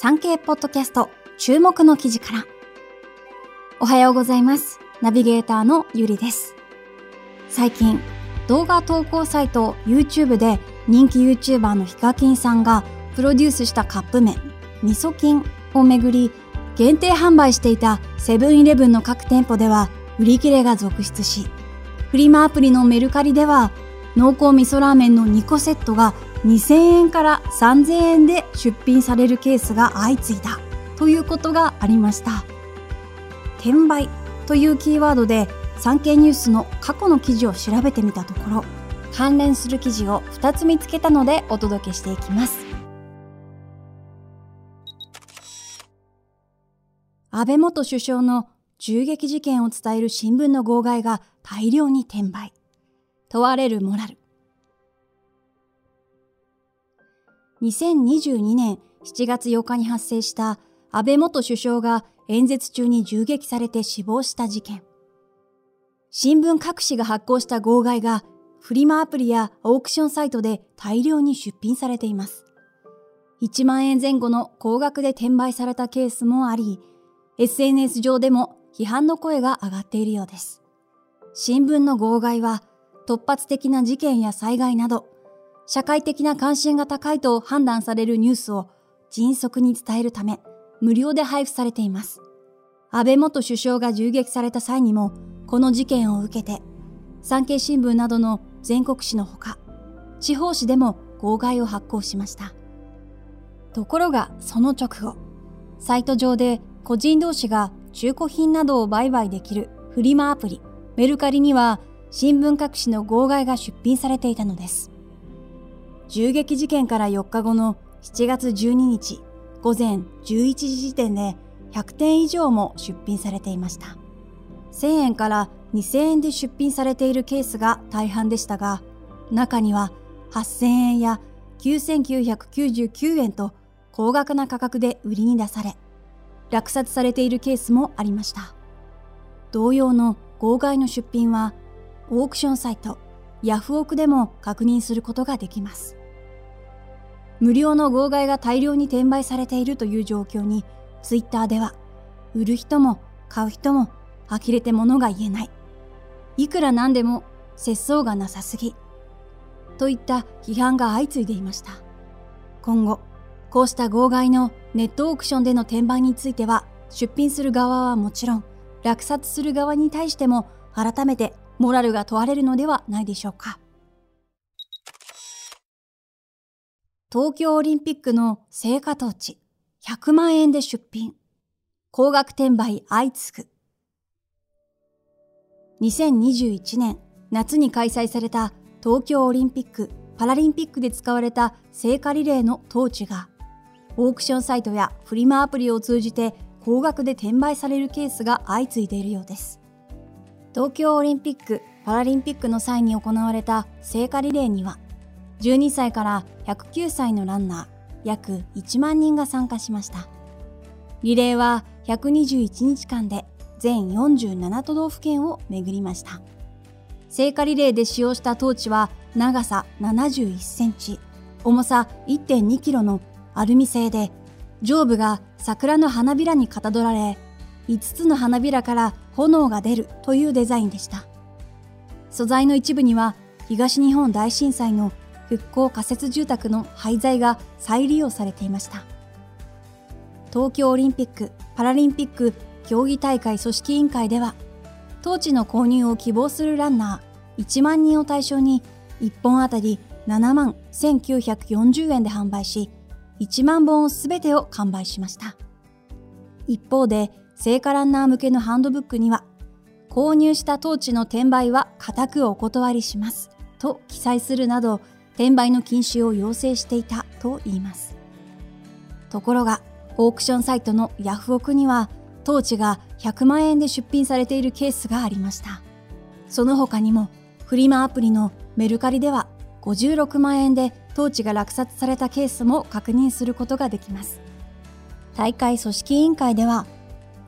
産経ポッドキャスト注目の記事から。おはようございます。ナビゲーターのゆりです。最近、動画投稿サイト YouTube で人気 YouTuber のヒカキンさんがプロデュースしたカップ麺、味噌菌をめぐり、限定販売していたセブンイレブンの各店舗では売り切れが続出し、フリマアプリのメルカリでは濃厚味噌ラーメンの2個セットが2000円から3000円で出品されるケースが相次いだということがありました。転売というキーワードで産経ニュースの過去の記事を調べてみたところ、関連する記事を2つ見つけたのでお届けしていきます。安倍元首相の銃撃事件を伝える新聞の号外が大量に転売。問われるモラル。2022年7月8日に発生した安倍元首相が演説中に銃撃されて死亡した事件。新聞各紙が発行した号外がフリマアプリやオークションサイトで大量に出品されています。1万円前後の高額で転売されたケースもあり、SNS 上でも批判の声が上がっているようです。新聞の号外は突発的な事件や災害など社会的な関心が高いと判断されるニュースを迅速に伝えるため、無料で配布されています。安倍元首相が銃撃された際にも、この事件を受けて、産経新聞などの全国紙のほか、地方紙でも号外を発行しました。ところが、その直後、サイト上で個人同士が中古品などを売買できるフリマアプリ、メルカリには新聞各紙の号外が出品されていたのです。銃撃事件から4日後の7月12日午前11時時点で100点以上も出品されていました。1000円から2000円で出品されているケースが大半でしたが、中には8000円や9999円と高額な価格で売りに出され、落札されているケースもありました。同様の号外の出品は、オークションサイト、ヤフオクでも確認することができます。無料の号外が大量に転売されているという状況に、ツイッターでは、売る人も買う人も呆れて物が言えない。いくらなんでも節操がなさすぎ。といった批判が相次いでいました。今後、こうした号外のネットオークションでの転売については、出品する側はもちろん、落札する側に対しても改めてモラルが問われるのではないでしょうか。東京オリンピックの聖火トーチ100万円で出品。高額転売相次ぐ。2021年夏に開催された東京オリンピック・パラリンピックで使われた聖火リレーのトーチがオークションサイトやフリマアプリを通じて高額で転売されるケースが相次いでいるようです。東京オリンピック・パラリンピックの際に行われた聖火リレーには12歳から109歳のランナー約1万人が参加しました。リレーは121日間で全47都道府県を巡りました。聖火リレーで使用したトーチは長さ71センチ、重さ1.2キロのアルミ製で、上部が桜の花びらにかたどられ、5つの花びらから炎が出るというデザインでした。素材の一部には東日本大震災の復興仮設住宅の廃材が再利用されていました東京オリンピック・パラリンピック競技大会組織委員会ではトーチの購入を希望するランナー1万人を対象に1本あたり7万1940円で販売し1万本すべてを完売しました一方で聖火ランナー向けのハンドブックには購入したトーチの転売は固くお断りしますと記載するなど転売の禁止を要請していたといいます。ところが、オークションサイトのヤフオクには、トーチが100万円で出品されているケースがありました。その他にも、フリマアプリのメルカリでは56万円でトーチが落札されたケースも確認することができます。大会組織委員会では、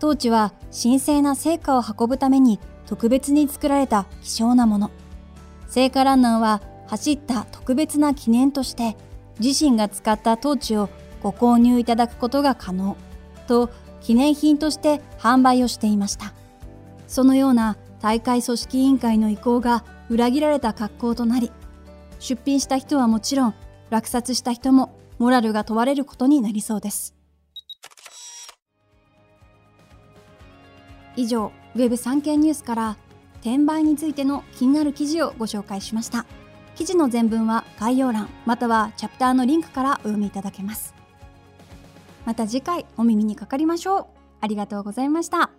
トーチは神聖な成果を運ぶために特別に作られた希少なもの。聖火ランナーは走った特別な記念として自身が使ったトーチをご購入いただくことが可能と記念品として販売をしていました。そのような大会組織委員会の意向が裏切られた格好となり、出品した人はもちろん落札した人もモラルが問われることになりそうです。以上、ウェブ産経ニュースから転売についての気になる記事をご紹介しました。記事の全文は概要欄またはチャプターのリンクからお読みいただけます。また次回お耳にかかりましょう。ありがとうございました。